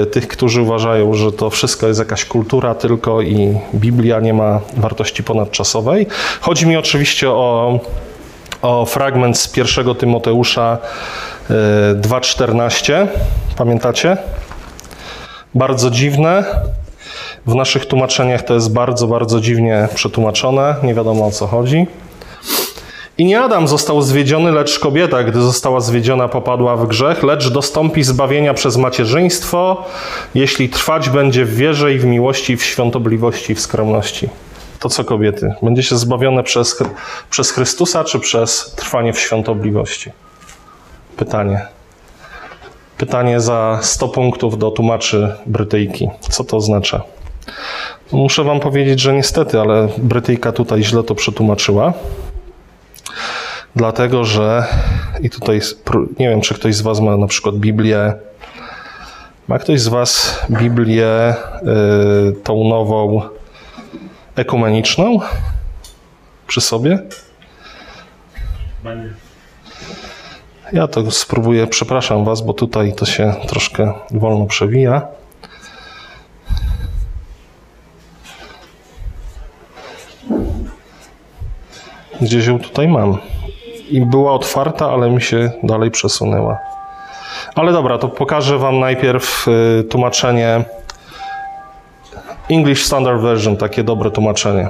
y, tych, którzy uważają, że to wszystko jest jakaś kultura tylko i Biblia nie ma wartości ponadczasowej. Chodzi mi oczywiście o, o fragment z pierwszego Tymoteusza 2,14. Y, Pamiętacie? Bardzo dziwne. W naszych tłumaczeniach to jest bardzo, bardzo dziwnie przetłumaczone. Nie wiadomo o co chodzi. I nie Adam został zwiedziony, lecz kobieta, gdy została zwiedziona, popadła w grzech, lecz dostąpi zbawienia przez macierzyństwo, jeśli trwać będzie w wierze i w miłości, w świątobliwości i w skromności. To co kobiety? Będzie się zbawione przez, przez Chrystusa, czy przez trwanie w świątobliwości? Pytanie. Pytanie za 100 punktów do tłumaczy Brytyjki. Co to oznacza? Muszę Wam powiedzieć, że niestety, ale Brytyjka tutaj źle to przetłumaczyła. Dlatego, że i tutaj nie wiem, czy ktoś z Was ma na przykład Biblię. Ma ktoś z Was Biblię y, tą nową ekumeniczną przy sobie? Ja to spróbuję, przepraszam Was, bo tutaj to się troszkę wolno przewija. Gdzieś ją tutaj mam i była otwarta, ale mi się dalej przesunęła. Ale dobra, to pokażę Wam najpierw y, tłumaczenie English Standard Version, takie dobre tłumaczenie.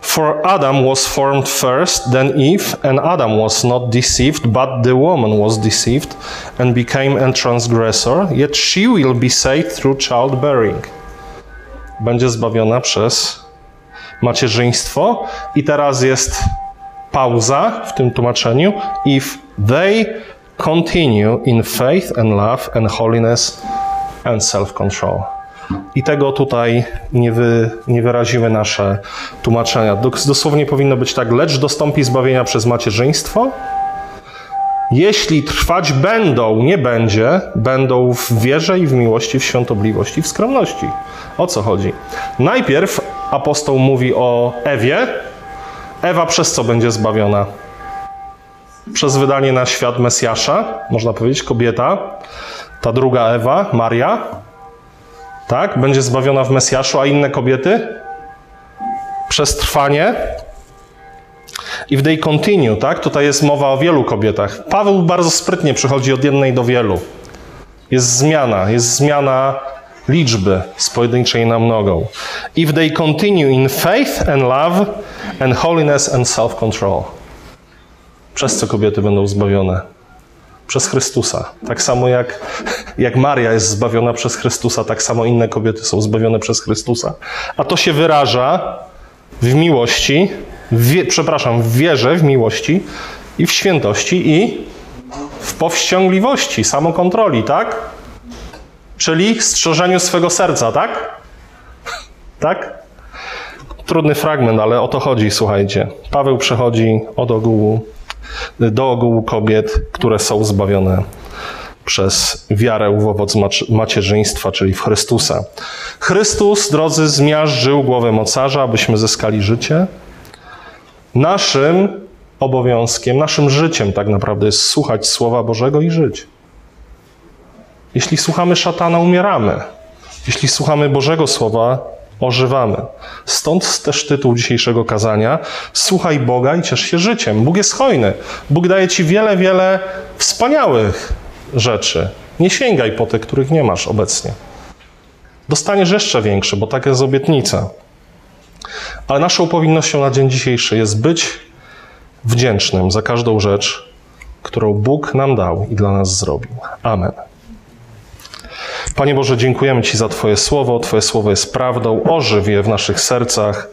For Adam was formed first, then Eve, and Adam was not deceived, but the woman was deceived and became a transgressor, yet she will be saved through childbearing. Będzie zbawiona przez macierzyństwo i teraz jest pauza w tym tłumaczeniu. If they continue in faith and love and holiness and self-control. I tego tutaj nie, wy, nie wyraziły nasze tłumaczenia. Dosłownie powinno być tak, lecz dostąpi zbawienia przez macierzyństwo. Jeśli trwać będą, nie będzie, będą w wierze i w miłości, w świątobliwości, w skromności. O co chodzi? Najpierw apostoł mówi o Ewie. Ewa przez co będzie zbawiona? Przez wydanie na świat Mesjasza, można powiedzieć, kobieta. Ta druga Ewa, Maria, tak, będzie zbawiona w Mesjaszu, a inne kobiety? Przez trwanie. I w they continue, tak? Tutaj jest mowa o wielu kobietach. Paweł bardzo sprytnie przychodzi od jednej do wielu. Jest zmiana, jest zmiana liczby z pojedynczej na mnogą. If they continue in faith and love and holiness and self-control. Przez co kobiety będą zbawione? Przez Chrystusa. Tak samo jak, jak Maria jest zbawiona przez Chrystusa, tak samo inne kobiety są zbawione przez Chrystusa. A to się wyraża w miłości, w przepraszam, w wierze, w miłości i w świętości i w powściągliwości, samokontroli, tak? Czyli strzeżeniu swego serca, tak? Tak? Trudny fragment, ale o to chodzi, słuchajcie. Paweł przechodzi od ogółu do ogółu kobiet, które są zbawione przez wiarę w owoc macierzyństwa, czyli w Chrystusa. Chrystus, drodzy, zmiażdżył głowę mocarza, abyśmy zyskali życie. Naszym obowiązkiem, naszym życiem tak naprawdę jest słuchać Słowa Bożego i żyć. Jeśli słuchamy szatana, umieramy. Jeśli słuchamy Bożego Słowa, ożywamy. Stąd też tytuł dzisiejszego kazania: Słuchaj Boga i ciesz się życiem. Bóg jest hojny. Bóg daje ci wiele, wiele wspaniałych rzeczy. Nie sięgaj po te, których nie masz obecnie. Dostaniesz jeszcze większe, bo taka jest obietnica. Ale naszą powinnością na dzień dzisiejszy jest być wdzięcznym za każdą rzecz, którą Bóg nam dał i dla nas zrobił. Amen. Panie Boże, dziękujemy Ci za Twoje słowo. Twoje słowo jest prawdą. Ożyw je w naszych sercach,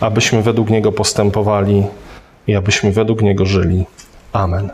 abyśmy według niego postępowali i abyśmy według niego żyli. Amen.